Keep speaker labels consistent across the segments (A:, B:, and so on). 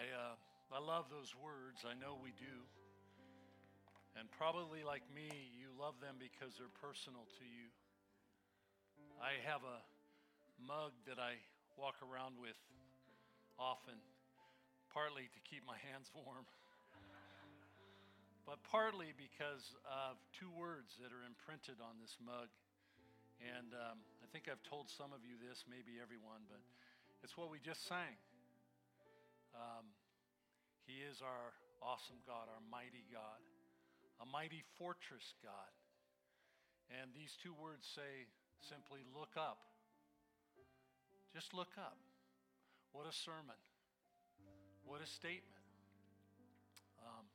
A: I, uh, I love those words. I know we do. And probably like me, you love them because they're personal to you. I have a mug that I walk around with often, partly to keep my hands warm, but partly because of two words that are imprinted on this mug. And um, I think I've told some of you this, maybe everyone, but it's what we just sang. Um, he is our awesome God, our mighty God, a mighty fortress God. And these two words say simply, look up. Just look up. What a sermon. What a statement. Um,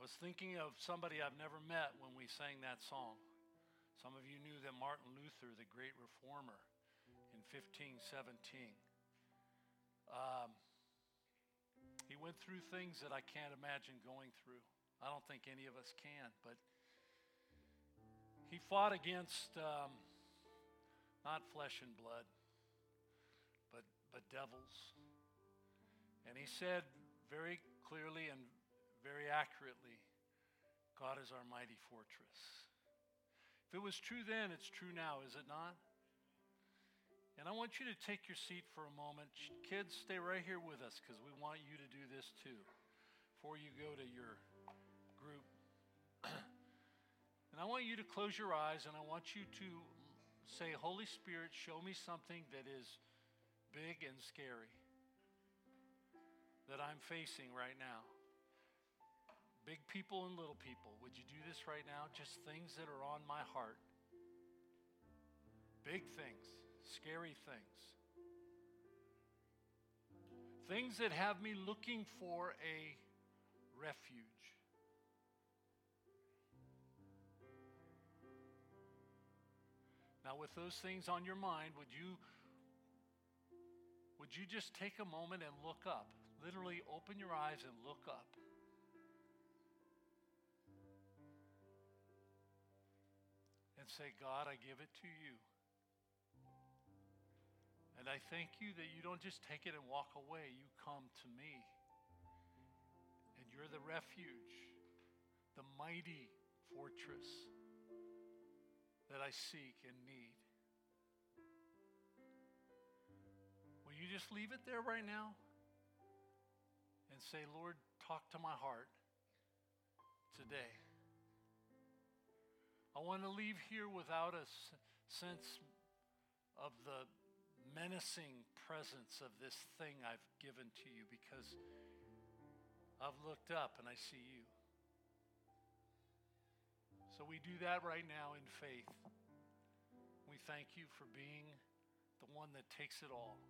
A: I was thinking of somebody I've never met when we sang that song. Some of you knew that Martin Luther, the great reformer, in 1517, um, he went through things that I can't imagine going through. I don't think any of us can, but he fought against um, not flesh and blood, but, but devils. And he said very clearly and very accurately God is our mighty fortress. If it was true then, it's true now, is it not? And I want you to take your seat for a moment. Kids, stay right here with us because we want you to do this too before you go to your group. and I want you to close your eyes and I want you to say, Holy Spirit, show me something that is big and scary that I'm facing right now. Big people and little people, would you do this right now? Just things that are on my heart. Big things scary things. Things that have me looking for a refuge. Now, with those things on your mind, would you, would you just take a moment and look up? Literally, open your eyes and look up. And say, God, I give it to you. And I thank you that you don't just take it and walk away, you come to me. And you're the refuge, the mighty fortress that I seek and need. Will you just leave it there right now and say, Lord, talk to my heart today? I want to leave here without a sense of the menacing presence of this thing I've given to you because I've looked up and I see you. So we do that right now in faith. We thank you for being the one that takes it all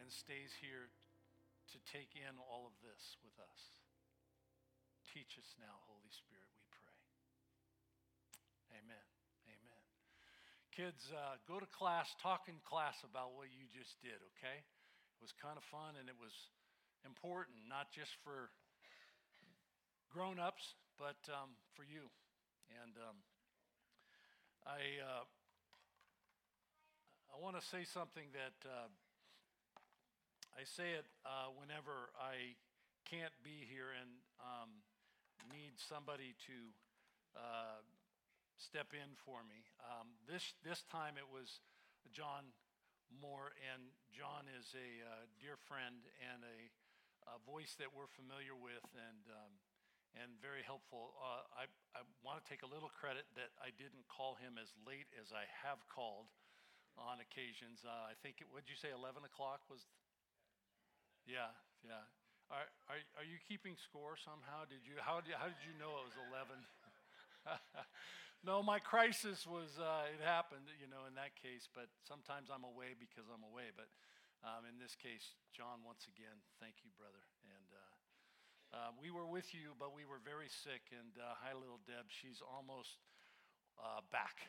A: and stays here to take in all of this with us. Teach us now, Holy Spirit, we pray. Amen. Kids, uh, go to class, talk in class about what you just did, okay? It was kind of fun and it was important, not just for grown ups, but um, for you. And um, I, uh, I want to say something that uh, I say it uh, whenever I can't be here and um, need somebody to uh, step in for me. Um, this, this time it was John Moore, and John is a uh, dear friend and a, a, voice that we're familiar with and, um, and very helpful. Uh, I, I want to take a little credit that I didn't call him as late as I have called on occasions. Uh, I think, it, would you say 11 o'clock was? Yeah, yeah. Are, are, are you keeping score somehow? Did you, how, did, how did you know it was 11? no, my crisis was, uh, it happened, you know, in that case, but sometimes I'm away because I'm away. But um, in this case, John, once again, thank you, brother. And uh, uh, we were with you, but we were very sick. And uh, hi, little Deb, she's almost uh, back.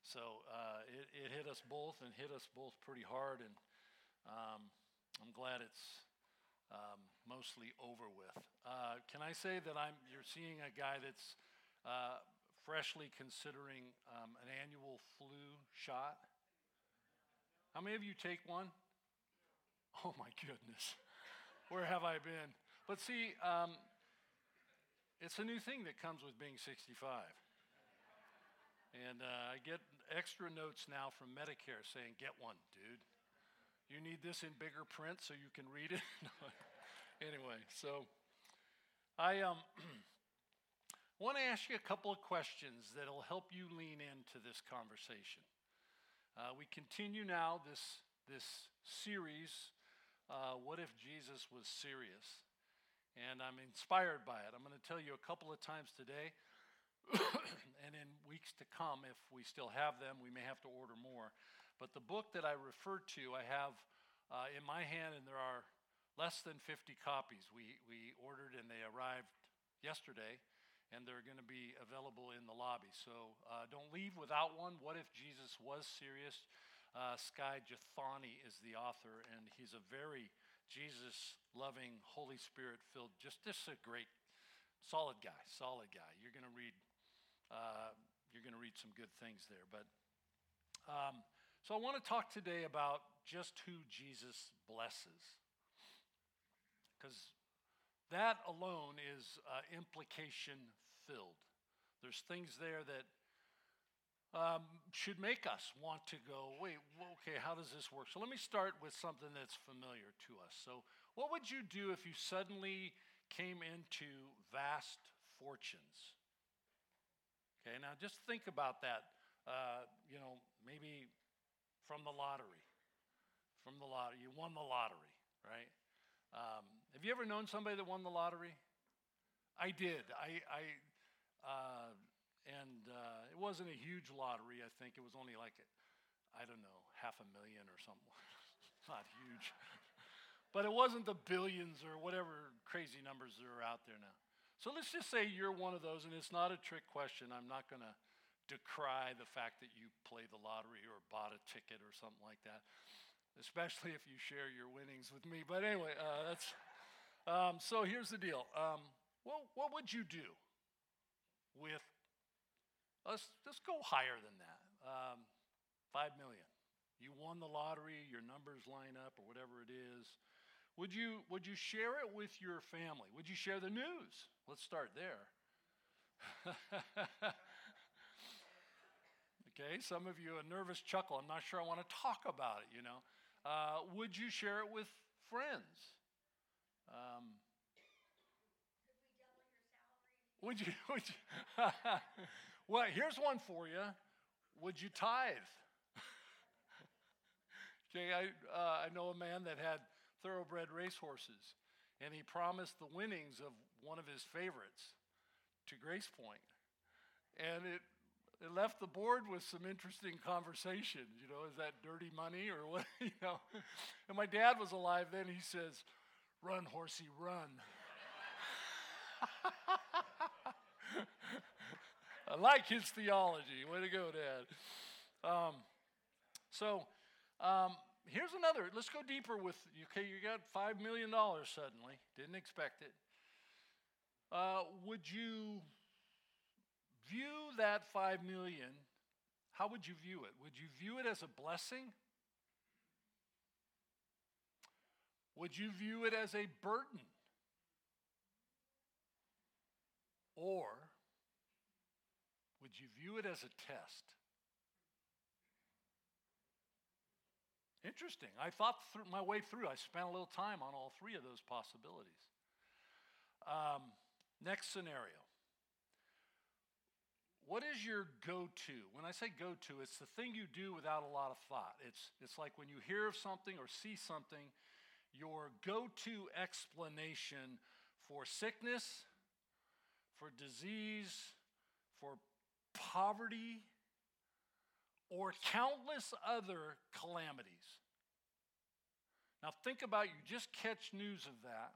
A: So uh, it, it, hit us both and hit us both pretty hard. And um, I'm glad it's. Um, mostly over with. can I say that I'm? You're seeing a guy that's uh, freshly considering um, an annual flu shot? How many of you take one? Oh my goodness. Where have I been? But see, um, it's a new thing that comes with being 65. And uh, I get extra notes now from Medicare saying, get one, dude. You need this in bigger print so you can read it. anyway, so I um, want to ask you a couple of questions that'll help you lean into this conversation. Uh, we continue now this, this series, uh, What If Jesus Was Serious? And I'm inspired by it. I'm going to tell you a couple of times today, and in weeks to come, if we still have them, we may have to order more. But the book that I referred to, I have uh, in my hand, and there are less than 50 copies. We, we ordered and they arrived yesterday, and they're going to be available in the lobby. So uh, don't leave without one. What if Jesus was serious? Uh, Skye Jethani is the author, and he's a very Jesus loving, Holy Spirit filled, just, just a great, solid guy, solid guy. You're going to read, uh, you're going to read some good things there. But um, so I want to talk today about just who Jesus blesses, because that alone is uh, implication filled. There's things there that um, should make us want to go, wait, okay, how does this work? So let me start with something that's familiar to us. So, what would you do if you suddenly came into vast fortunes? Okay, now just think about that. Uh, you know, maybe from the lottery. From the lottery. You won the lottery, right? Um, have you ever known somebody that won the lottery? I did. I, I uh, and uh, it wasn't a huge lottery. I think it was only like, I don't know, half a million or something. Not huge. but it wasn't the billions or whatever crazy numbers that are out there now. So let's just say you're one of those, and it's not a trick question. I'm not going to decry the fact that you play the lottery or bought a ticket or something like that, especially if you share your winnings with me. But anyway, uh, that's. Um, so here's the deal. Um, well, what would you do with Let's, let's go higher than that. Um, Five million. You won the lottery, your numbers line up, or whatever it is. Would you, would you share it with your family? Would you share the news? Let's start there. okay, some of you a nervous chuckle. I'm not sure I want to talk about it, you know. Uh, would you share it with friends? Um, would you? Would you Well, here's one for you. Would you tithe? okay, I, uh, I know a man that had thoroughbred racehorses, and he promised the winnings of one of his favorites to Grace Point. And it, it left the board with some interesting conversations. You know, is that dirty money or what? You know, and my dad was alive then. He says, "Run, horsey, run." I like his theology. Way to go, Dad. Um, so um, here's another. Let's go deeper with okay. You got five million dollars suddenly. Didn't expect it. Uh, would you view that five million? How would you view it? Would you view it as a blessing? Would you view it as a burden? Or would you view it as a test? Interesting. I thought through my way through. I spent a little time on all three of those possibilities. Um, next scenario. What is your go to? When I say go to, it's the thing you do without a lot of thought. It's, it's like when you hear of something or see something, your go to explanation for sickness, for disease, for poverty, or countless other calamities. Now, think about you just catch news of that.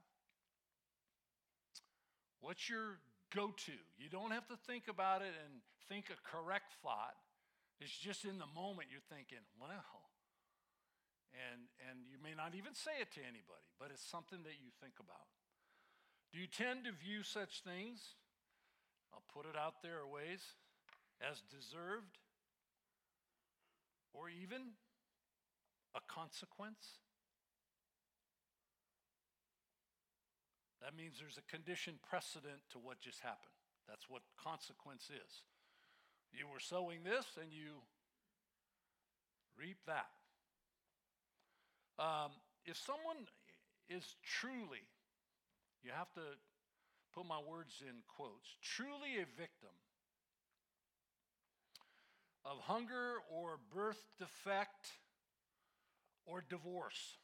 A: What's your go to? You don't have to think about it and think a correct thought. It's just in the moment you're thinking, well, and, and you may not even say it to anybody, but it's something that you think about. Do you tend to view such things? I'll put it out there ways as deserved or even a consequence? That means there's a condition precedent to what just happened. That's what consequence is. You were sowing this and you reap that. Um, if someone is truly, you have to put my words in quotes, truly a victim of hunger or birth defect or divorce.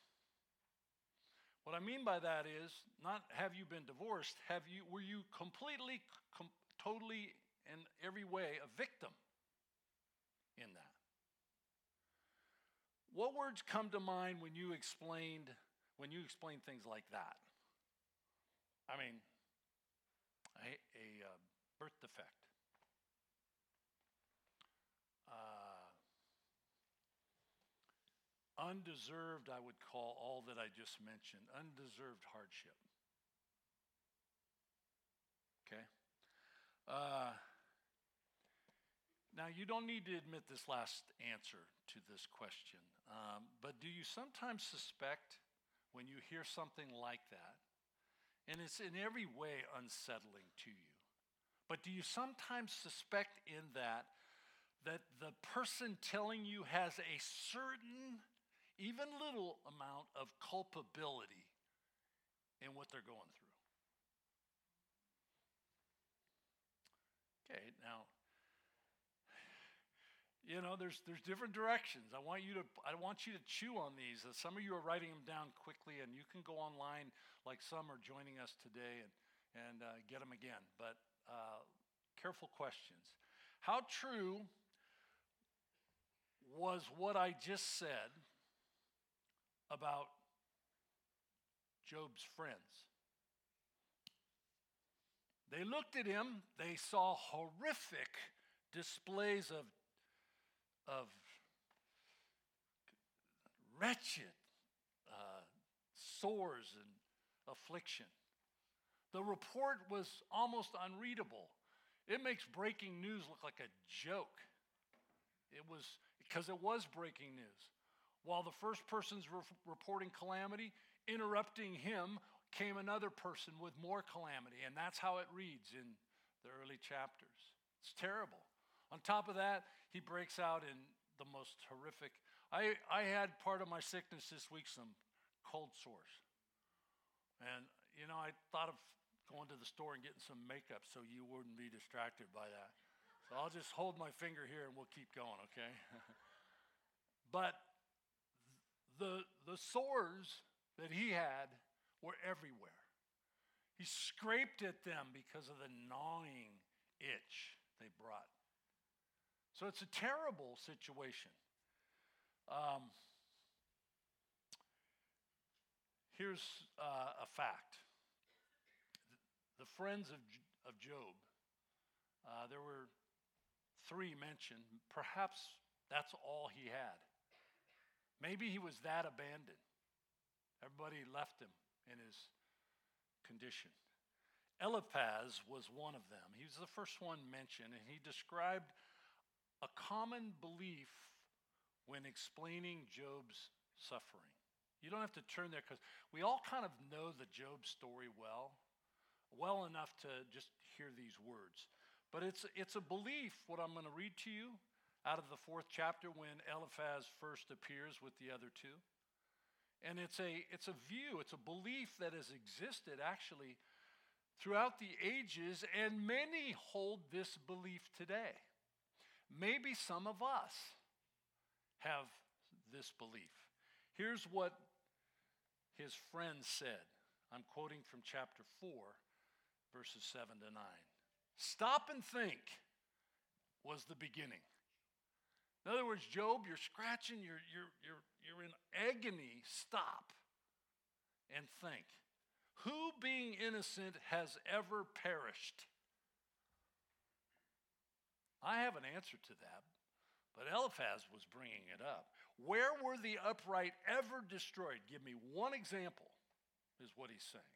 A: What I mean by that is not have you been divorced, have you were you completely com- totally in every way a victim in that? What words come to mind when you explained when you explain things like that? I mean, a, a uh, birth defect. Undeserved, I would call all that I just mentioned, undeserved hardship. Okay? Uh, now, you don't need to admit this last answer to this question, um, but do you sometimes suspect when you hear something like that, and it's in every way unsettling to you, but do you sometimes suspect in that that the person telling you has a certain even little amount of culpability in what they're going through. Okay, now you know there's there's different directions. I want you to I want you to chew on these. Uh, some of you are writing them down quickly, and you can go online like some are joining us today and and uh, get them again. But uh, careful questions. How true was what I just said about Job's friends. They looked at him, they saw horrific displays of, of wretched uh, sores and affliction. The report was almost unreadable. It makes breaking news look like a joke. It was because it was breaking news. While the first person's re- reporting calamity, interrupting him came another person with more calamity. And that's how it reads in the early chapters. It's terrible. On top of that, he breaks out in the most horrific. I, I had part of my sickness this week some cold sores. And, you know, I thought of going to the store and getting some makeup so you wouldn't be distracted by that. So I'll just hold my finger here and we'll keep going, okay? but the, the sores that he had were everywhere. He scraped at them because of the gnawing itch they brought. So it's a terrible situation. Um, here's uh, a fact the friends of, of Job, uh, there were three mentioned. Perhaps that's all he had. Maybe he was that abandoned. Everybody left him in his condition. Eliphaz was one of them. He was the first one mentioned, and he described a common belief when explaining Job's suffering. You don't have to turn there because we all kind of know the Job story well, well enough to just hear these words. But it's, it's a belief, what I'm going to read to you, out of the fourth chapter when Eliphaz first appears with the other two. And it's a, it's a view, it's a belief that has existed actually throughout the ages, and many hold this belief today. Maybe some of us have this belief. Here's what his friend said. I'm quoting from chapter 4, verses 7 to 9. Stop and think was the beginning. In other words, Job, you're scratching, you're, you're, you're, you're in agony. Stop and think. Who, being innocent, has ever perished? I have an answer to that, but Eliphaz was bringing it up. Where were the upright ever destroyed? Give me one example, is what he's saying.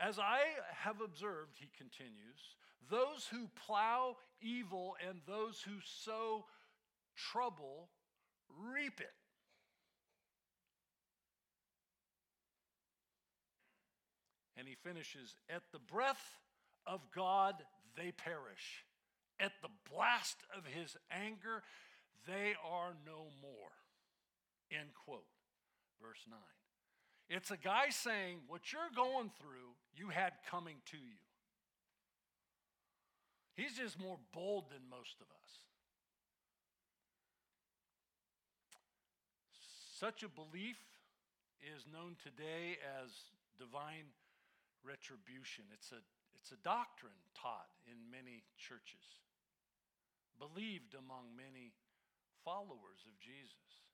A: As I have observed, he continues, those who plow evil and those who sow trouble reap it. And he finishes, At the breath of God, they perish. At the blast of his anger, they are no more. End quote. Verse 9. It's a guy saying, What you're going through, you had coming to you. He's just more bold than most of us. Such a belief is known today as divine retribution. It's a, it's a doctrine taught in many churches, believed among many followers of Jesus.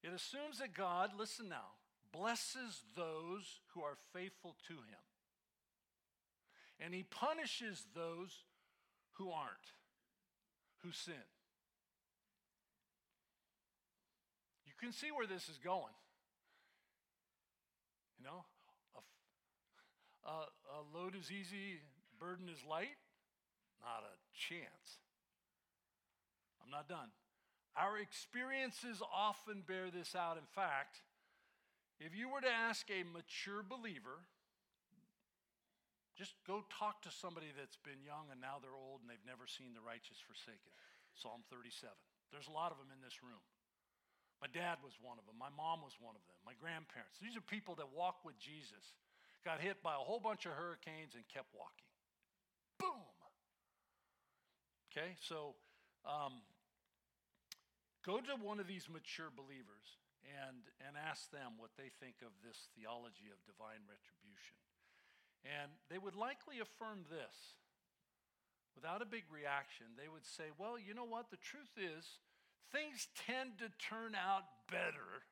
A: It assumes that God, listen now, blesses those who are faithful to him. And he punishes those who aren't, who sin. You can see where this is going. You know, a, a, load is easy, burden is light. Not a chance. I'm not done. Our experiences often bear this out. In fact, if you were to ask a mature believer, just go talk to somebody that's been young and now they're old and they've never seen the righteous forsaken. Psalm 37. There's a lot of them in this room. My dad was one of them. My mom was one of them. My grandparents. These are people that walk with Jesus, got hit by a whole bunch of hurricanes and kept walking. Boom. Okay, so um, go to one of these mature believers and, and ask them what they think of this theology of divine retribution. And they would likely affirm this. Without a big reaction, they would say, Well, you know what? The truth is, things tend to turn out better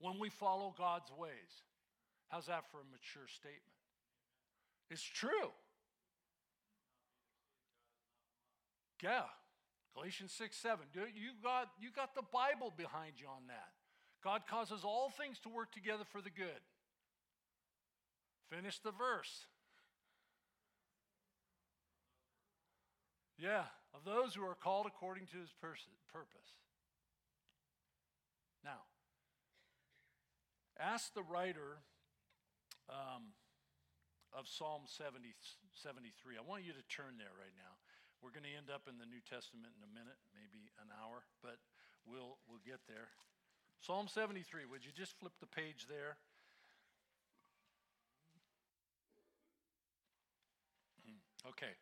A: when we follow God's ways. How's that for a mature statement? It's true. Yeah. Galatians 6 7. You got, you got the Bible behind you on that. God causes all things to work together for the good. Finish the verse. Yeah, of those who are called according to his purpose. Now, ask the writer um, of Psalm 70, 73. I want you to turn there right now. We're going to end up in the New Testament in a minute, maybe an hour, but we'll, we'll get there. Psalm 73, would you just flip the page there? Okay.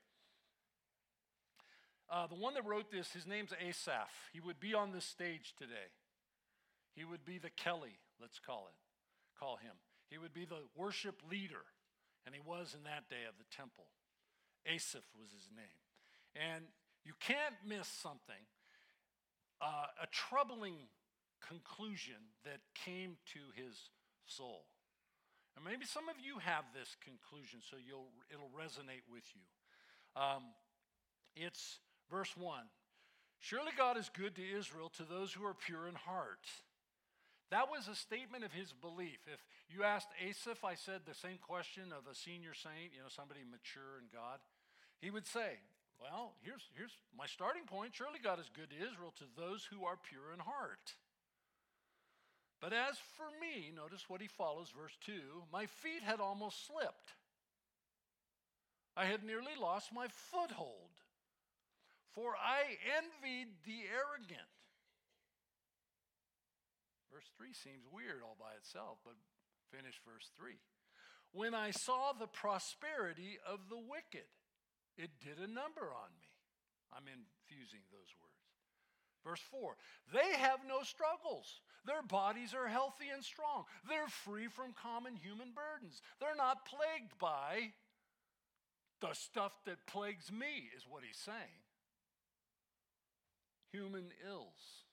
A: Uh, the one that wrote this, his name's Asaph. He would be on this stage today. He would be the Kelly, let's call it, call him. He would be the worship leader, and he was in that day of the temple. Asaph was his name. And you can't miss something, uh, a troubling conclusion that came to his soul. And maybe some of you have this conclusion, so you'll, it'll resonate with you. Um, it's Verse 1 Surely God is good to Israel, to those who are pure in heart. That was a statement of his belief. If you asked Asaph, I said the same question of a senior saint, you know, somebody mature in God, he would say, Well, here's, here's my starting point. Surely God is good to Israel, to those who are pure in heart. But as for me, notice what he follows, verse 2 my feet had almost slipped. I had nearly lost my foothold. For I envied the arrogant. Verse 3 seems weird all by itself, but finish verse 3. When I saw the prosperity of the wicked, it did a number on me. I'm infusing those words. Verse 4 They have no struggles. Their bodies are healthy and strong. They're free from common human burdens. They're not plagued by the stuff that plagues me, is what he's saying human ills.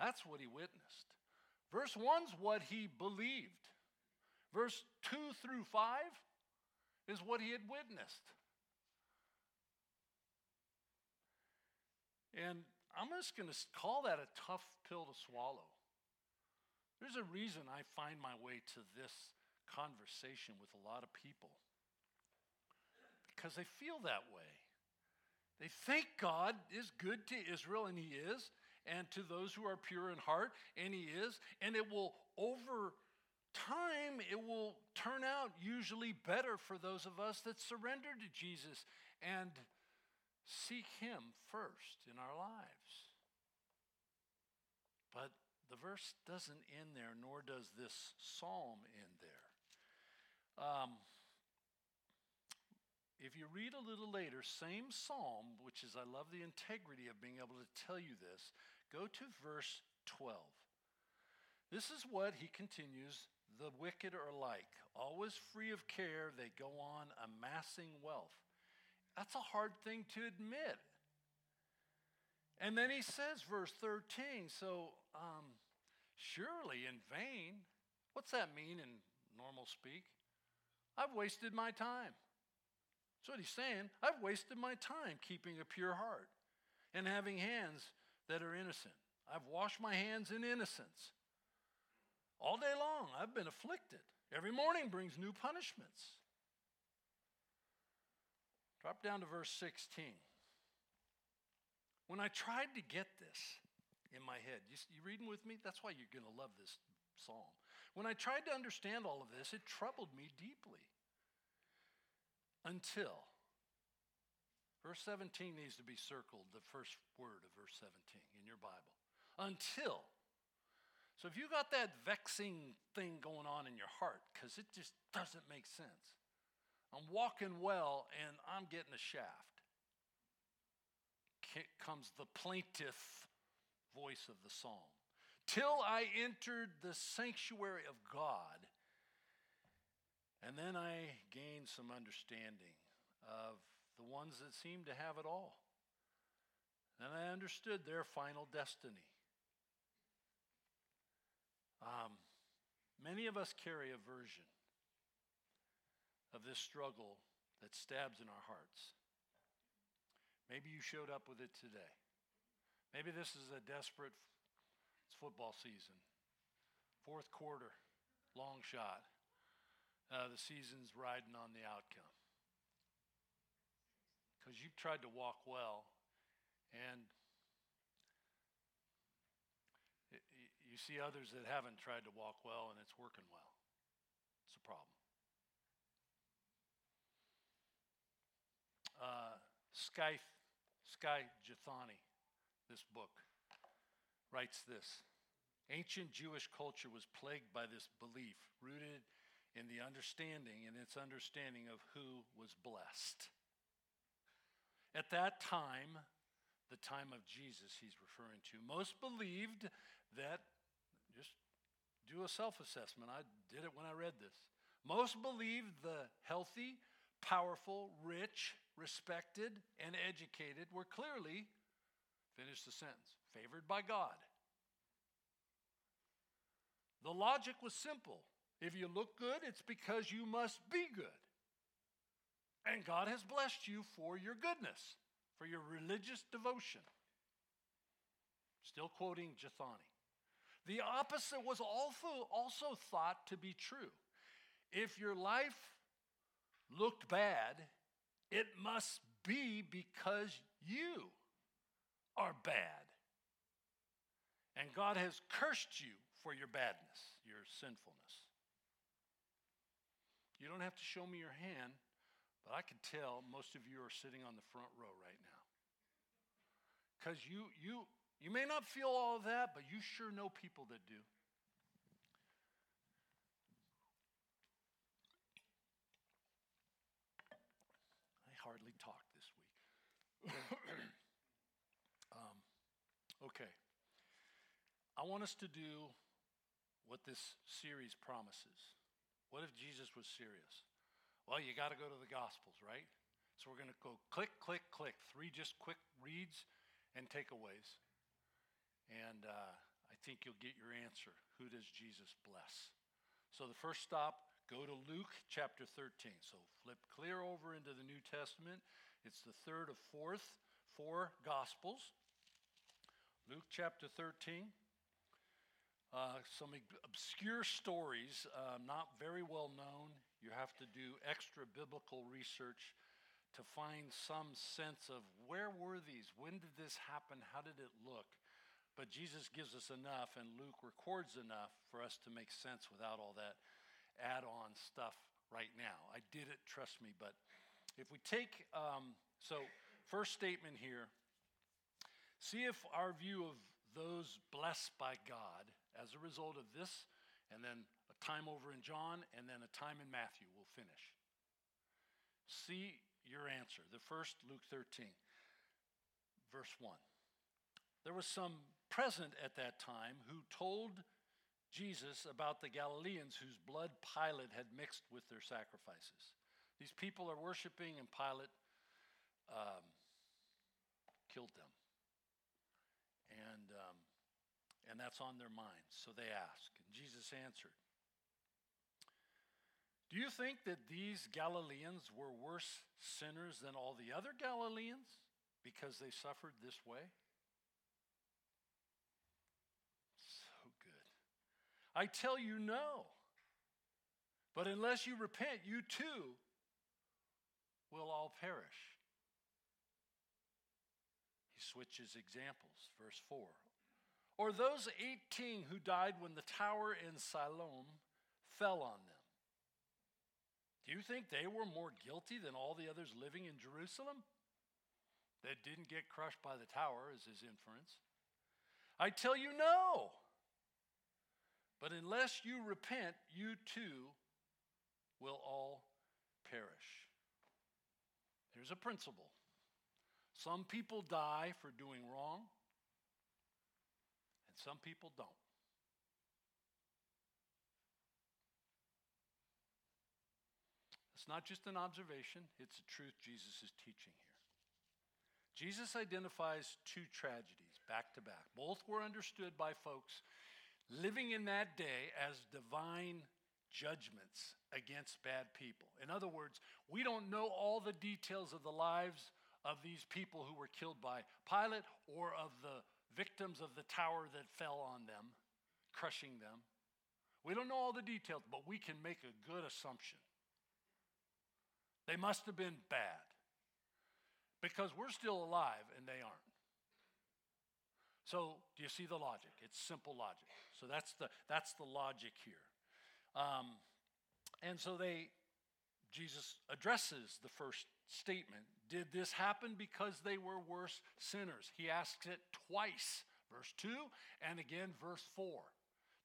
A: That's what he witnessed. Verse 1's what he believed. Verse 2 through 5 is what he had witnessed. And I'm just going to call that a tough pill to swallow. There's a reason I find my way to this conversation with a lot of people because they feel that way. They think God is good to Israel, and He is, and to those who are pure in heart, and He is, and it will over time, it will turn out usually better for those of us that surrender to Jesus and seek Him first in our lives. But the verse doesn't end there, nor does this psalm end there. Um, if you read a little later, same psalm, which is, I love the integrity of being able to tell you this, go to verse 12. This is what he continues the wicked are like, always free of care, they go on amassing wealth. That's a hard thing to admit. And then he says, verse 13, so um, surely in vain. What's that mean in normal speak? I've wasted my time. That's what he's saying. I've wasted my time keeping a pure heart and having hands that are innocent. I've washed my hands in innocence. All day long, I've been afflicted. Every morning brings new punishments. Drop down to verse 16. When I tried to get this in my head, you, you reading with me? That's why you're going to love this psalm. When I tried to understand all of this, it troubled me deeply. Until. Verse 17 needs to be circled, the first word of verse 17 in your Bible. Until so if you got that vexing thing going on in your heart, because it just doesn't make sense, I'm walking well and I'm getting a shaft. Comes the plaintive voice of the psalm. Till I entered the sanctuary of God, and then I gained some understanding of the ones that seem to have it all. And I understood their final destiny. Um, many of us carry a version of this struggle that stabs in our hearts. Maybe you showed up with it today. Maybe this is a desperate it's football season. Fourth quarter, long shot. Uh, the season's riding on the outcome. Because you've tried to walk well, and You see others that haven't tried to walk well and it's working well. It's a problem. Uh, Sky, Skye Jethani, this book, writes this Ancient Jewish culture was plagued by this belief, rooted in the understanding and its understanding of who was blessed. At that time, the time of Jesus he's referring to, most believed that just do a self assessment. I did it when I read this. Most believed the healthy, powerful, rich, respected, and educated were clearly, finish the sentence, favored by God. The logic was simple. If you look good, it's because you must be good. And God has blessed you for your goodness, for your religious devotion. Still quoting Jethani. The opposite was also, also thought to be true. If your life looked bad, it must be because you are bad. And God has cursed you for your badness, your sinfulness. You don't have to show me your hand, but I can tell most of you are sitting on the front row right now. Because you, you, you may not feel all of that, but you sure know people that do. I hardly talked this week. um, okay. I want us to do what this series promises. What if Jesus was serious? Well, you got to go to the Gospels, right? So we're going to go click, click, click. Three just quick reads and takeaways. And uh, I think you'll get your answer. Who does Jesus bless? So the first stop, go to Luke chapter 13. So flip clear over into the New Testament. It's the third of fourth, four Gospels. Luke chapter 13. Uh, some obscure stories, uh, not very well known. You have to do extra biblical research to find some sense of where were these? When did this happen? How did it look? But Jesus gives us enough, and Luke records enough for us to make sense without all that add on stuff right now. I did it, trust me. But if we take, um, so first statement here see if our view of those blessed by God as a result of this, and then a time over in John, and then a time in Matthew, we'll finish. See your answer. The first, Luke 13, verse 1. There was some present at that time who told Jesus about the Galileans whose blood Pilate had mixed with their sacrifices. These people are worshiping, and Pilate um, killed them. And, um, and that's on their minds. So they ask. And Jesus answered Do you think that these Galileans were worse sinners than all the other Galileans because they suffered this way? So good. I tell you no. But unless you repent, you too will all perish. He switches examples. Verse 4. Or those 18 who died when the tower in Siloam fell on them. Do you think they were more guilty than all the others living in Jerusalem? That didn't get crushed by the tower, is his inference. I tell you, no. But unless you repent, you too will all perish. Here's a principle some people die for doing wrong, and some people don't. It's not just an observation, it's a truth Jesus is teaching here. Jesus identifies two tragedies back to back. Both were understood by folks living in that day as divine judgments against bad people. In other words, we don't know all the details of the lives of these people who were killed by Pilate or of the victims of the tower that fell on them, crushing them. We don't know all the details, but we can make a good assumption. They must have been bad because we're still alive and they aren't. So, do you see the logic? It's simple logic. So that's the that's the logic here. Um, and so they, Jesus addresses the first statement. Did this happen because they were worse sinners? He asks it twice, verse two, and again verse four.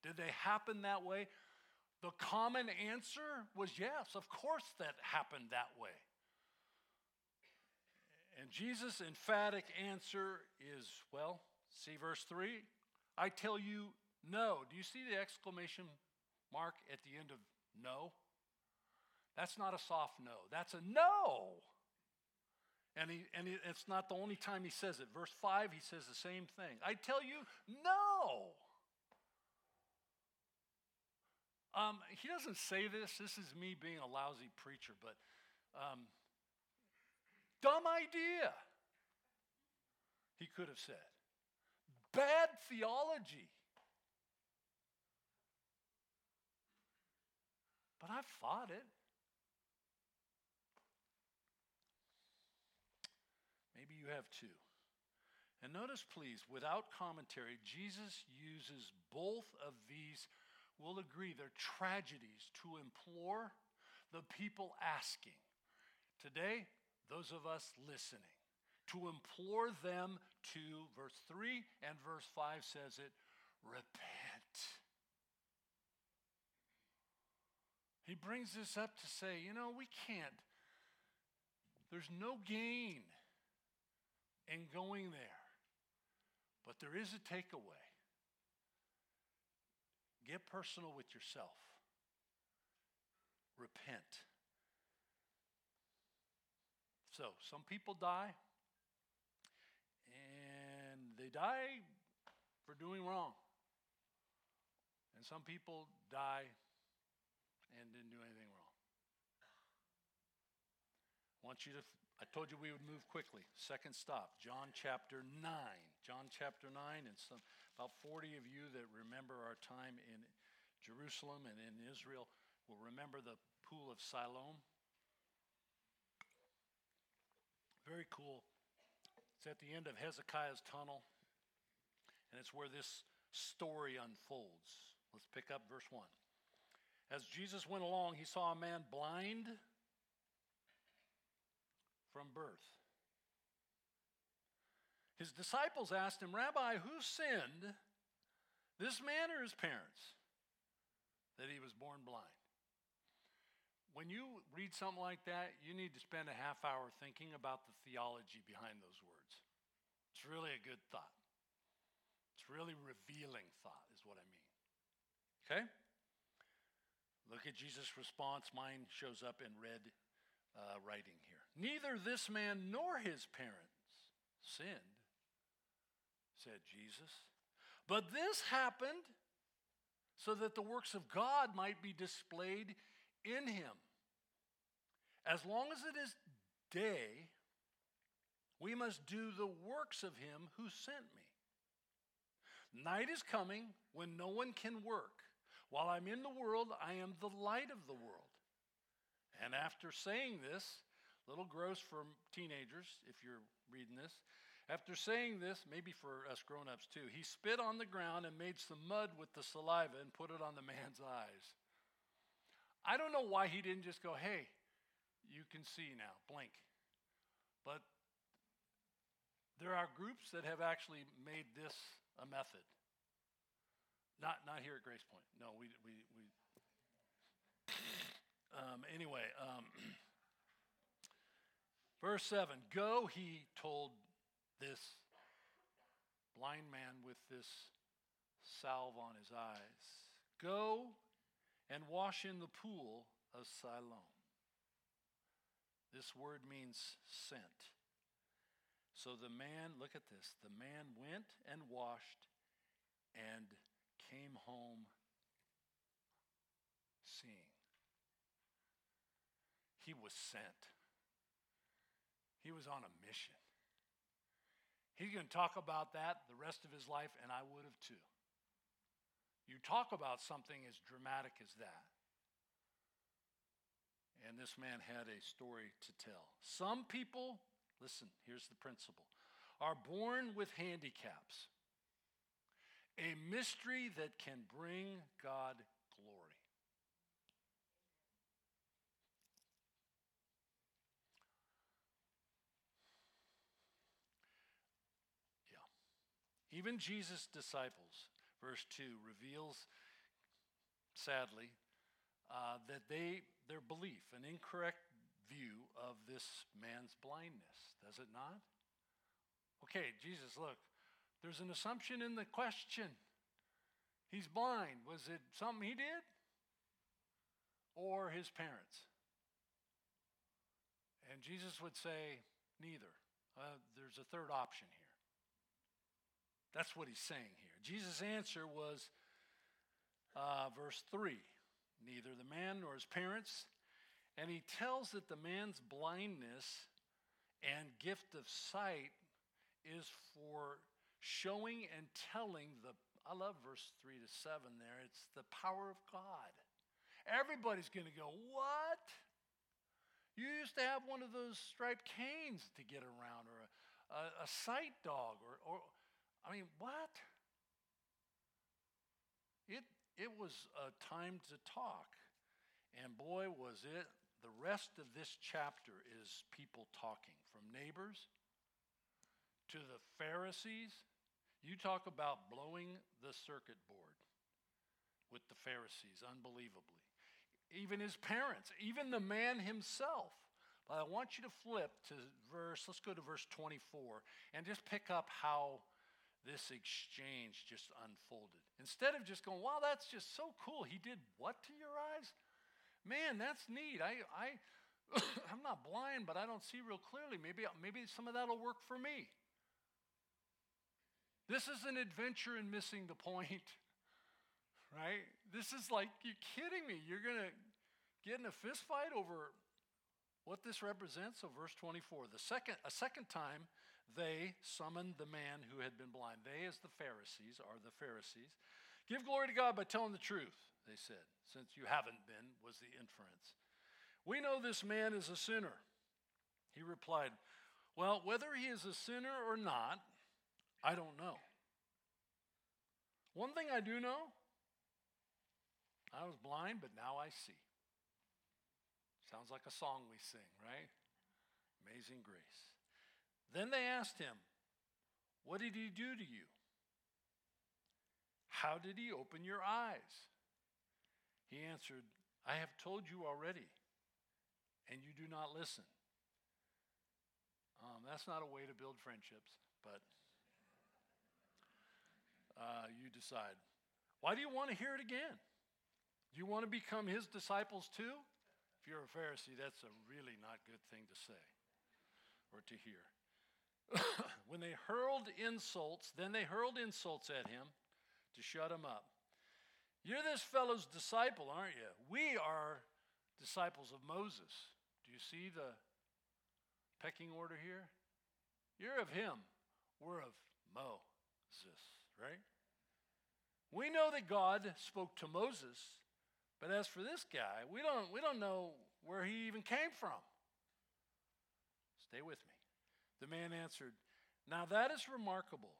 A: Did they happen that way? The common answer was yes. Of course, that happened that way. And Jesus' emphatic answer is well, See verse 3? I tell you no. Do you see the exclamation mark at the end of no? That's not a soft no. That's a no. And, he, and it's not the only time he says it. Verse 5, he says the same thing. I tell you, no. Um, he doesn't say this. This is me being a lousy preacher, but um, dumb idea, he could have said bad theology. But I've fought it. Maybe you have too. And notice, please, without commentary, Jesus uses both of these, we'll agree, they're tragedies to implore the people asking. Today, those of us listening to implore them to, verse 3 and verse 5 says it, repent. He brings this up to say, you know, we can't, there's no gain in going there, but there is a takeaway. Get personal with yourself. Repent. So, some people die, and they die for doing wrong. And some people die and didn't do anything wrong. I want you to, I told you we would move quickly. Second stop, John chapter 9. John chapter 9, and some, about 40 of you that remember our time in Jerusalem and in Israel will remember the pool of Siloam. Very cool it's at the end of Hezekiah's tunnel. And it's where this story unfolds. Let's pick up verse 1. As Jesus went along, he saw a man blind from birth. His disciples asked him, Rabbi, who sinned, this man or his parents, that he was born blind? When you read something like that, you need to spend a half hour thinking about the theology behind those words. It's really a good thought. It's really revealing thought, is what I mean. Okay? Look at Jesus' response. Mine shows up in red uh, writing here. Neither this man nor his parents sinned, said Jesus. But this happened so that the works of God might be displayed in him. As long as it is day, we must do the works of him who sent me. Night is coming when no one can work. While I'm in the world, I am the light of the world. And after saying this, little gross for teenagers if you're reading this, after saying this, maybe for us grown ups too, he spit on the ground and made some mud with the saliva and put it on the man's eyes. I don't know why he didn't just go, hey, you can see now, blink. But there are groups that have actually made this a method. Not, not here at Grace Point. No, we, we, we um, anyway, um, verse 7 Go, he told this blind man with this salve on his eyes, go and wash in the pool of Siloam. This word means sent. So the man, look at this, the man went and washed and came home seeing. He was sent. He was on a mission. He's going to talk about that the rest of his life, and I would have too. You talk about something as dramatic as that. And this man had a story to tell. Some people, listen, here's the principle, are born with handicaps, a mystery that can bring God glory. Even Jesus' disciples, verse 2, reveals, sadly, uh, that they, their belief, an incorrect view of this man's blindness, does it not? Okay, Jesus, look, there's an assumption in the question. He's blind. Was it something he did? Or his parents? And Jesus would say, neither. Uh, there's a third option here. That's what he's saying here. Jesus' answer was uh, verse 3 neither the man nor his parents. And he tells that the man's blindness and gift of sight is for showing and telling the, I love verse 3 to 7 there, it's the power of God. Everybody's going to go, What? You used to have one of those striped canes to get around, or a, a, a sight dog, or, or I mean, what? It, it was a time to talk. And boy, was it. The rest of this chapter is people talking from neighbors to the Pharisees. You talk about blowing the circuit board with the Pharisees, unbelievably. Even his parents, even the man himself. But I want you to flip to verse, let's go to verse 24 and just pick up how this exchange just unfolded. Instead of just going, wow, that's just so cool. He did what to your eyes? Man, that's neat. I, I, I'm not blind, but I don't see real clearly. Maybe, maybe some of that'll work for me. This is an adventure in missing the point, right? This is like, you're kidding me? You're going to get in a fist fight over what this represents? So, verse 24, the second, a second time, they summoned the man who had been blind. They, as the Pharisees, are the Pharisees. Give glory to God by telling the truth, they said, since you haven't been, was the inference. We know this man is a sinner. He replied, Well, whether he is a sinner or not, I don't know. One thing I do know I was blind, but now I see. Sounds like a song we sing, right? Amazing grace. Then they asked him, What did he do to you? How did he open your eyes? He answered, I have told you already, and you do not listen. Um, that's not a way to build friendships, but uh, you decide. Why do you want to hear it again? Do you want to become his disciples too? If you're a Pharisee, that's a really not good thing to say or to hear. when they hurled insults, then they hurled insults at him to shut him up. You're this fellow's disciple, aren't you? We are disciples of Moses. Do you see the pecking order here? You're of him. We're of Moses, right? We know that God spoke to Moses, but as for this guy, we don't, we don't know where he even came from. Stay with me. The man answered, Now that is remarkable.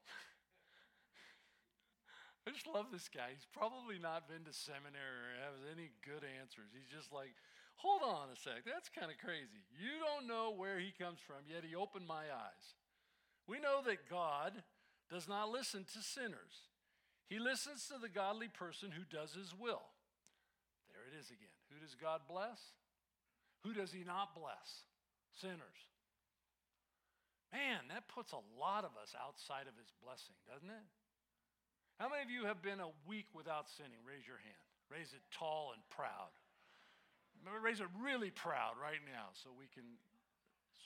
A: I just love this guy. He's probably not been to seminary or has any good answers. He's just like, hold on a sec. That's kind of crazy. You don't know where he comes from, yet he opened my eyes. We know that God does not listen to sinners, he listens to the godly person who does his will. There it is again. Who does God bless? Who does he not bless? Sinners. Man, that puts a lot of us outside of his blessing, doesn't it? How many of you have been a week without sinning? Raise your hand. Raise it tall and proud. Raise it really proud right now so we can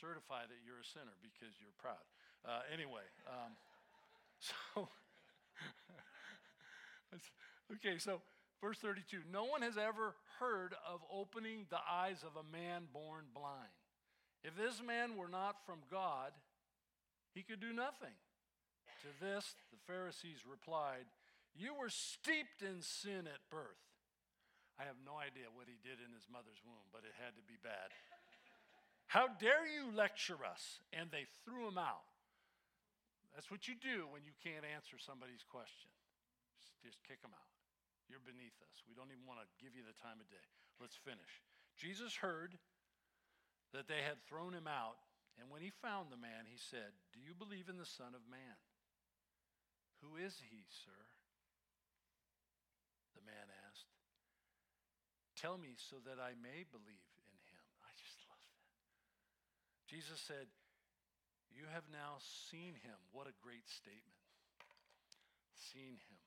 A: certify that you're a sinner because you're proud. Uh, anyway, um, so, okay, so verse 32 No one has ever heard of opening the eyes of a man born blind. If this man were not from God, he could do nothing. To this, the Pharisees replied, You were steeped in sin at birth. I have no idea what he did in his mother's womb, but it had to be bad. How dare you lecture us? And they threw him out. That's what you do when you can't answer somebody's question. Just, kick them out. You're beneath us. We don't even want to give you the time of day. Let's finish. Jesus heard that they had thrown him out, and when he found the man, he said, Do you believe in the Son of Man? Who is he, sir? The man asked. Tell me so that I may believe in him. I just love that. Jesus said, You have now seen him. What a great statement. Seen him.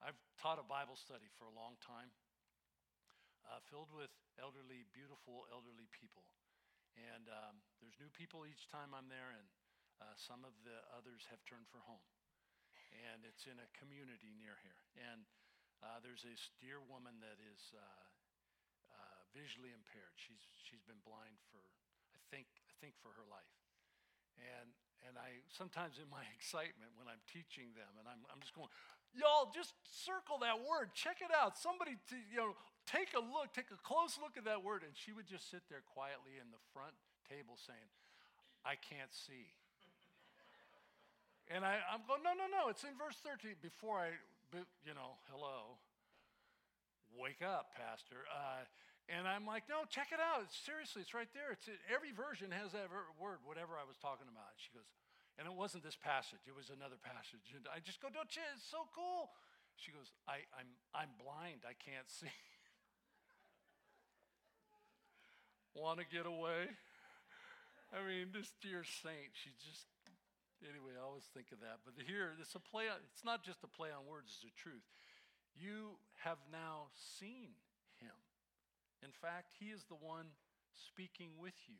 A: I've taught a Bible study for a long time, uh, filled with elderly, beautiful elderly people. And um, there's new people each time I'm there, and uh, some of the others have turned for home and it's in a community near here. And uh, there's this dear woman that is uh, uh, visually impaired. She's she's been blind for I think I think for her life. And and I sometimes in my excitement when I'm teaching them, and I'm I'm just going, y'all just circle that word, check it out. Somebody to, you know take a look, take a close look at that word, and she would just sit there quietly in the front table saying, I can't see. And I, I'm going, no, no, no, it's in verse 13. Before I, you know, hello, wake up, Pastor. Uh, and I'm like, no, check it out. Seriously, it's right there. It's every version has that word, whatever I was talking about. And she goes, and it wasn't this passage; it was another passage. And I just go, don't you? It's so cool. She goes, I, I'm I'm blind. I can't see. Want to get away? I mean, this dear saint, she just Anyway, I always think of that. But here, it's a play. It's not just a play on words; it's a truth. You have now seen him. In fact, he is the one speaking with you.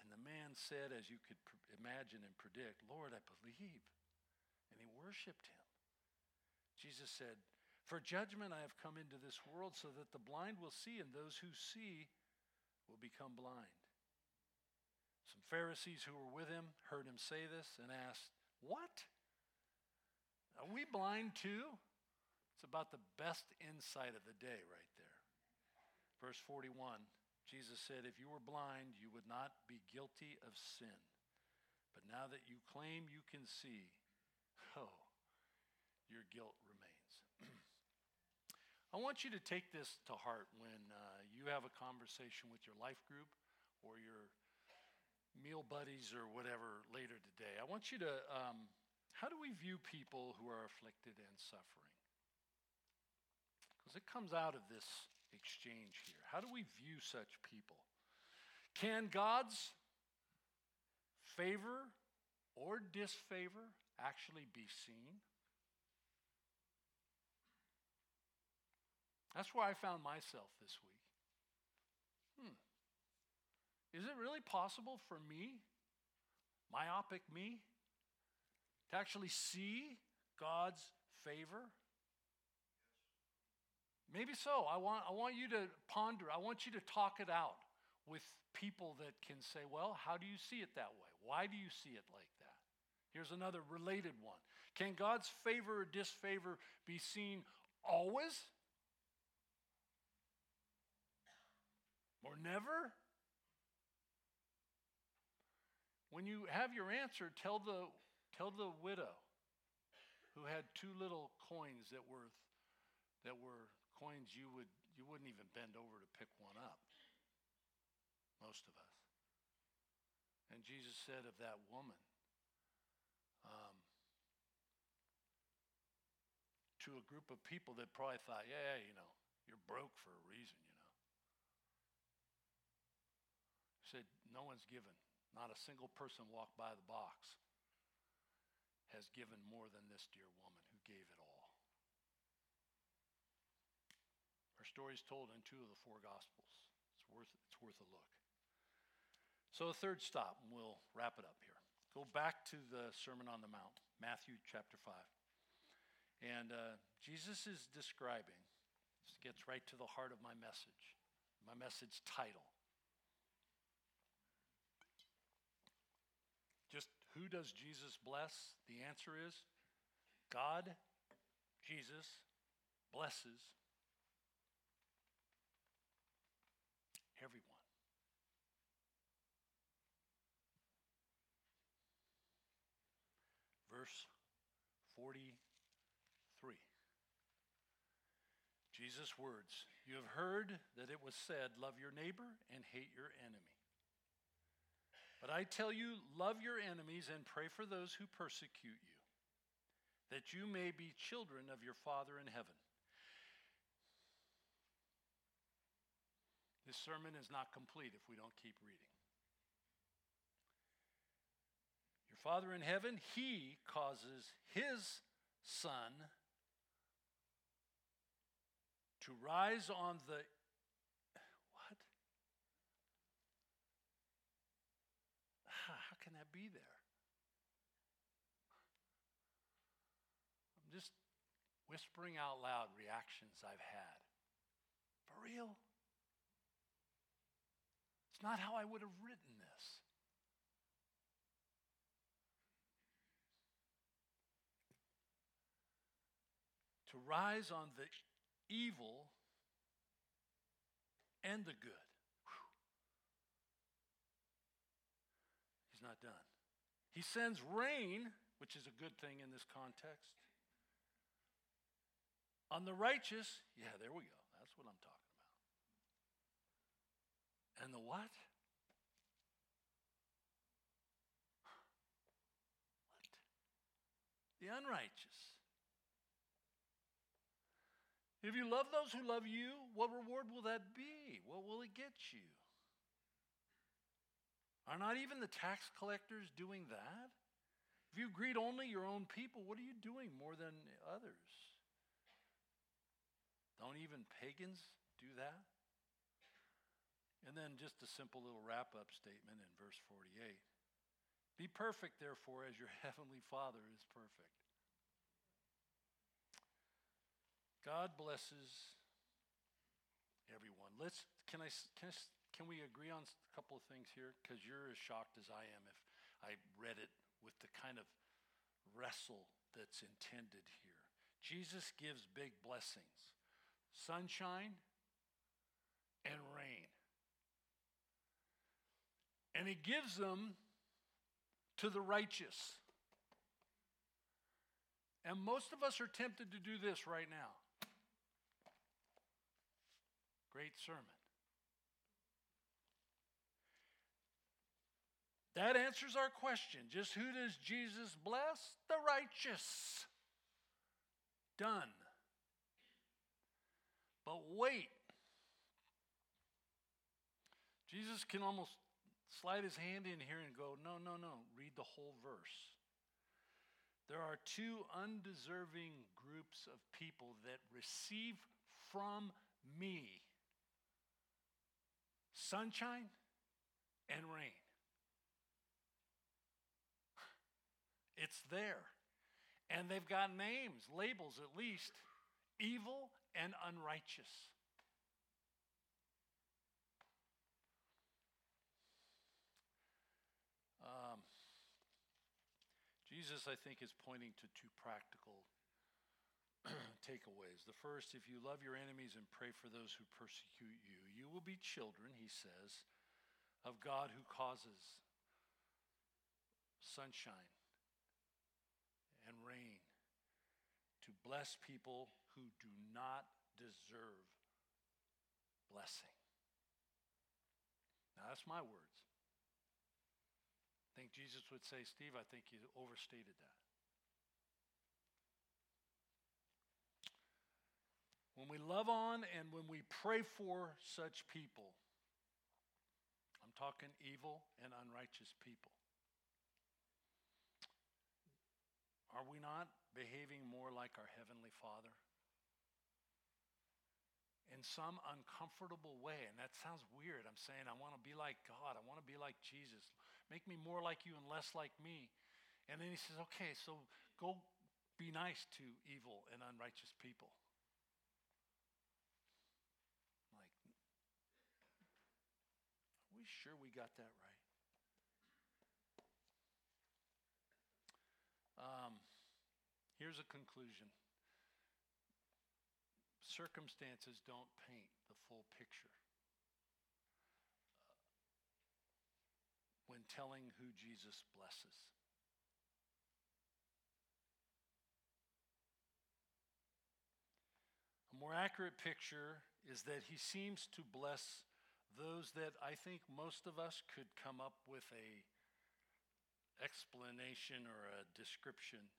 A: And the man said, as you could imagine and predict, Lord, I believe. And he worshiped him. Jesus said, For judgment I have come into this world so that the blind will see, and those who see will become blind. Some Pharisees who were with him heard him say this and asked, What? Are we blind too? It's about the best insight of the day right there. Verse 41 Jesus said, If you were blind, you would not be guilty of sin. But now that you claim you can see, oh, your guilt. I want you to take this to heart when uh, you have a conversation with your life group or your meal buddies or whatever later today. I want you to, um, how do we view people who are afflicted and suffering? Because it comes out of this exchange here. How do we view such people? Can God's favor or disfavor actually be seen? That's where I found myself this week. Hmm. Is it really possible for me, myopic me, to actually see God's favor? Maybe so. I want, I want you to ponder, I want you to talk it out with people that can say, well, how do you see it that way? Why do you see it like that? Here's another related one. Can God's favor or disfavor be seen always? Or never? When you have your answer, tell the, tell the widow who had two little coins that were, that were coins you, would, you wouldn't even bend over to pick one up. Most of us. And Jesus said of that woman, um, to a group of people that probably thought, yeah, you know, you're broke for a reason, you know. He said, no one's given. Not a single person walked by the box has given more than this dear woman who gave it all. Her story is told in two of the four Gospels. It's worth, it's worth a look. So, a third stop, and we'll wrap it up here. Go back to the Sermon on the Mount, Matthew chapter 5. And uh, Jesus is describing, this gets right to the heart of my message, my message title. Just who does Jesus bless? The answer is God, Jesus, blesses everyone. Verse 43. Jesus' words You have heard that it was said, Love your neighbor and hate your enemy. But I tell you, love your enemies and pray for those who persecute you, that you may be children of your Father in heaven. This sermon is not complete if we don't keep reading. Your Father in heaven, He causes His sun to rise on the be there. I'm just whispering out loud reactions I've had. For real? It's not how I would have written this. To rise on the evil and the good. not done. He sends rain, which is a good thing in this context. On the righteous, yeah, there we go. That's what I'm talking about. And the what? What? The unrighteous. If you love those who love you, what reward will that be? What will it get you? Are not even the tax collectors doing that? If you greet only your own people, what are you doing more than others? Don't even pagans do that? And then just a simple little wrap up statement in verse 48 Be perfect, therefore, as your heavenly Father is perfect. God blesses everyone. Let's can I can I can we agree on a couple of things here? Because you're as shocked as I am if I read it with the kind of wrestle that's intended here. Jesus gives big blessings sunshine and rain. And he gives them to the righteous. And most of us are tempted to do this right now. Great sermon. That answers our question. Just who does Jesus bless? The righteous. Done. But wait. Jesus can almost slide his hand in here and go, no, no, no, read the whole verse. There are two undeserving groups of people that receive from me sunshine and rain. It's there. And they've got names, labels at least evil and unrighteous. Um, Jesus, I think, is pointing to two practical takeaways. The first, if you love your enemies and pray for those who persecute you, you will be children, he says, of God who causes sunshine and rain to bless people who do not deserve blessing. Now, that's my words. I think Jesus would say, Steve, I think you overstated that. When we love on and when we pray for such people, I'm talking evil and unrighteous people. Are we not behaving more like our Heavenly Father? In some uncomfortable way, and that sounds weird. I'm saying I want to be like God, I want to be like Jesus. Make me more like you and less like me. And then he says, okay, so go be nice to evil and unrighteous people. Like, are we sure we got that right? Um, here's a conclusion circumstances don't paint the full picture. Uh, when telling who Jesus blesses. A more accurate picture is that he seems to bless those that I think most of us could come up with a explanation or a description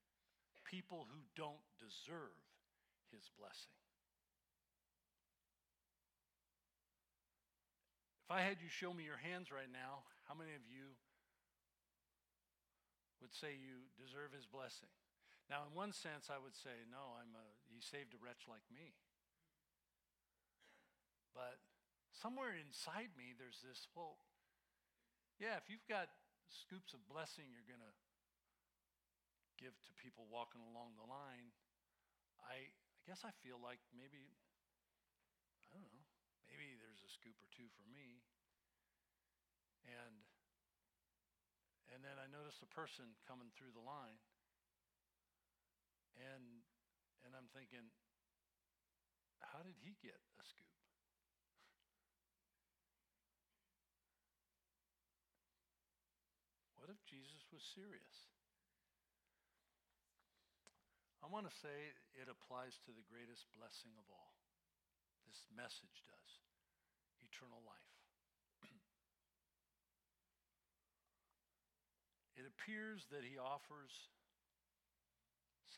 A: people who don't deserve his blessing. If I had you show me your hands right now, how many of you would say you deserve his blessing? Now, in one sense, I would say, no, I'm a, he saved a wretch like me. But somewhere inside me, there's this, well, yeah, if you've got scoops of blessing you're going to give to people walking along the line, I, I guess I feel like maybe, I don't know, maybe there's a scoop or two for me. And and then I notice a person coming through the line. And and I'm thinking, how did he get a scoop? What if Jesus was serious? I want to say it applies to the greatest blessing of all. This message does eternal life. It appears that he offers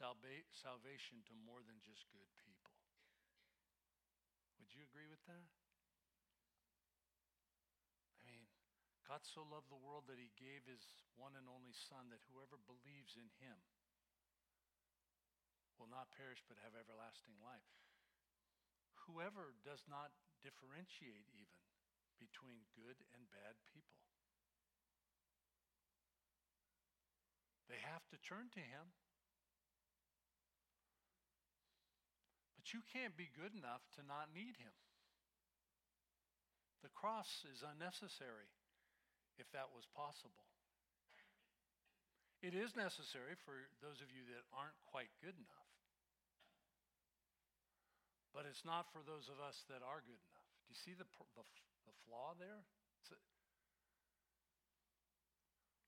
A: salva- salvation to more than just good people. Would you agree with that? I mean, God so loved the world that he gave his one and only Son that whoever believes in him will not perish but have everlasting life. Whoever does not differentiate even between good and bad people. They have to turn to Him. But you can't be good enough to not need Him. The cross is unnecessary if that was possible. It is necessary for those of you that aren't quite good enough. But it's not for those of us that are good enough. Do you see the, the, the flaw there? A,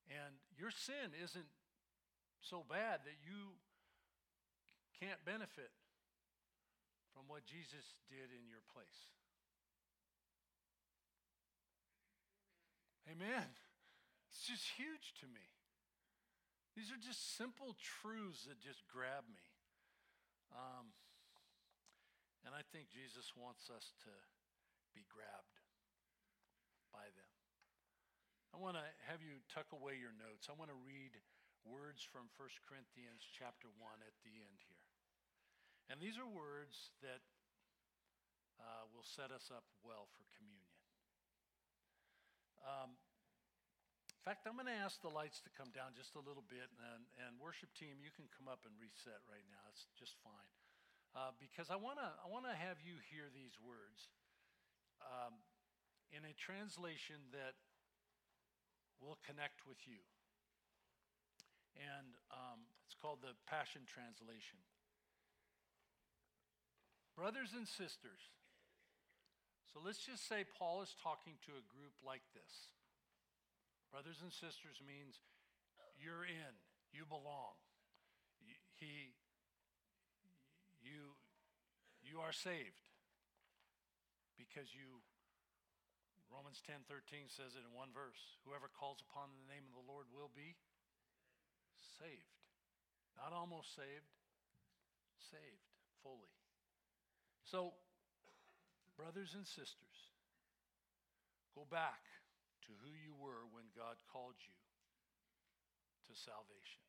A: and your sin isn't so bad that you can't benefit from what Jesus did in your place. Amen. It's just huge to me. These are just simple truths that just grab me. Um, and I think Jesus wants us to be grabbed by them. I want to have you tuck away your notes. I want to read words from 1 Corinthians chapter 1 at the end here. And these are words that uh, will set us up well for communion. Um, in fact, I'm going to ask the lights to come down just a little bit, and, and worship team, you can come up and reset right now. It's just fine, uh, because I want to I want to have you hear these words um, in a translation that will connect with you, and um, it's called the Passion Translation. Brothers and sisters, so let's just say Paul is talking to a group like this. Brothers and sisters means you're in, you belong. He, you, you are saved because you, Romans 10 13 says it in one verse whoever calls upon the name of the Lord will be saved. Not almost saved, saved fully. So, brothers and sisters, go back to who you were when God called you to salvation.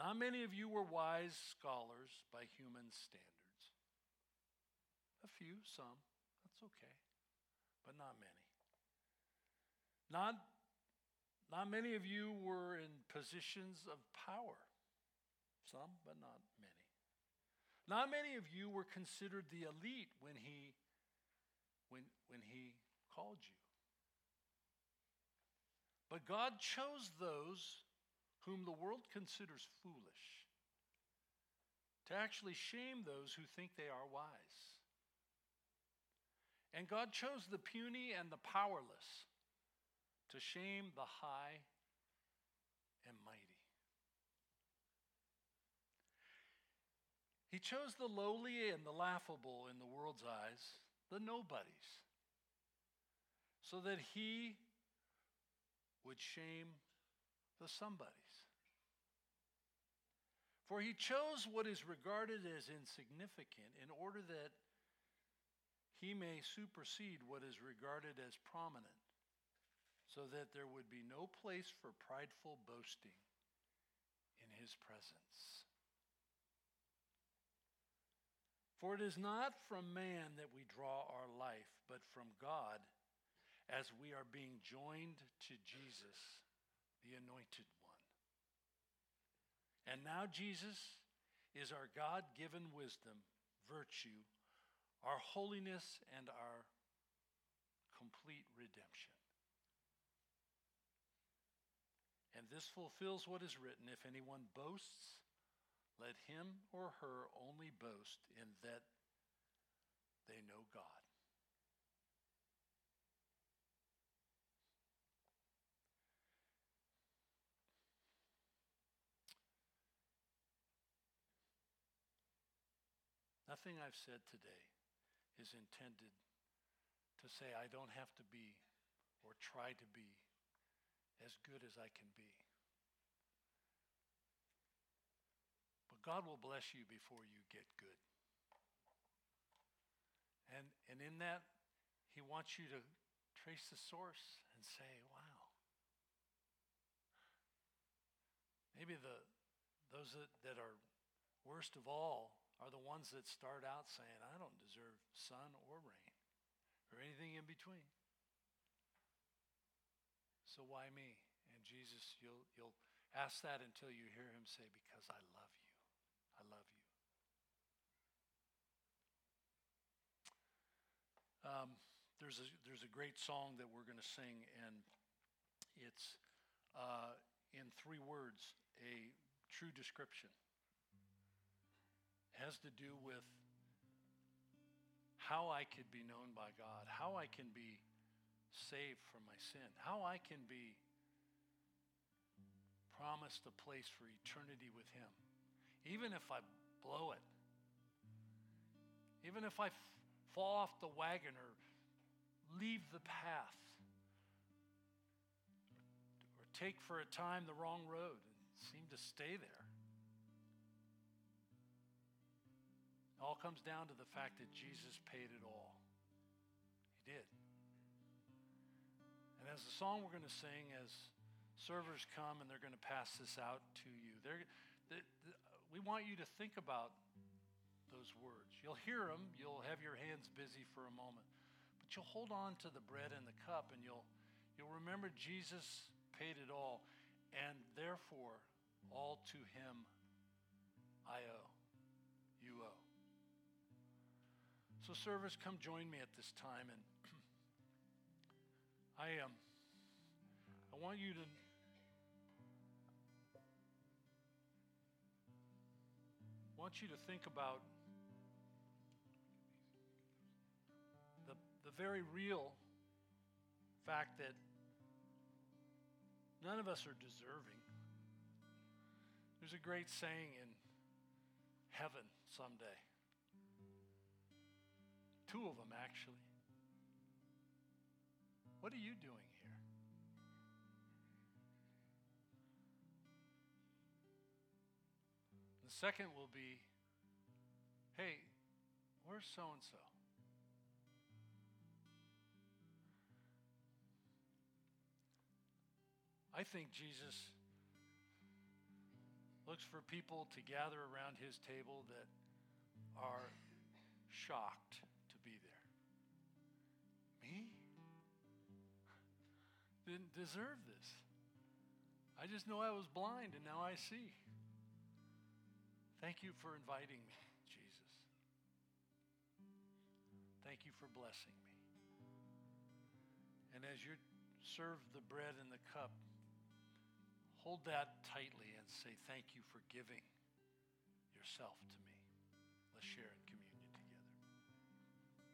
A: Not many of you were wise scholars by human standards. A few, some, that's okay, but not many. Not, not many of you were in positions of power. Some, but not many. Not many of you were considered the elite when he, when, when he called you. But God chose those whom the world considers foolish to actually shame those who think they are wise. And God chose the puny and the powerless to shame the high and mighty. He chose the lowly and the laughable in the world's eyes, the nobodies so that he would shame the somebodies. For he chose what is regarded as insignificant in order that he may supersede what is regarded as prominent, so that there would be no place for prideful boasting in his presence. For it is not from man that we draw our life, but from God as we are being joined to Jesus, the anointed. And now Jesus is our God given wisdom, virtue, our holiness, and our complete redemption. And this fulfills what is written if anyone boasts, let him or her only boast in that they know God. Nothing I've said today is intended to say I don't have to be or try to be as good as I can be. But God will bless you before you get good. And, and in that, He wants you to trace the source and say, wow. Maybe the, those that, that are worst of all are the ones that start out saying, I don't deserve sun or rain or anything in between. So why me? And Jesus, you'll, you'll ask that until you hear him say, Because I love you. I love you. Um, there's, a, there's a great song that we're going to sing, and it's uh, in three words a true description has to do with how I could be known by God, how I can be saved from my sin, how I can be promised a place for eternity with Him. even if I blow it, even if I f- fall off the wagon or leave the path, or take for a time the wrong road and seem to stay there. It all comes down to the fact that Jesus paid it all. He did. And as the song we're going to sing, as servers come and they're going to pass this out to you, they, we want you to think about those words. You'll hear them, you'll have your hands busy for a moment, but you'll hold on to the bread and the cup and you'll, you'll remember Jesus paid it all, and therefore, all to him I owe. So, servers, come join me at this time, and I am. Um, I want you to want you to think about the, the very real fact that none of us are deserving. There's a great saying in heaven someday. Two of them, actually. What are you doing here? The second will be hey, where's so and so? I think Jesus looks for people to gather around his table that are shocked Didn't deserve this. I just know I was blind and now I see. Thank you for inviting me, Jesus. Thank you for blessing me. And as you serve the bread and the cup, Hold that tightly and say, Thank you for giving yourself to me. Let's share it.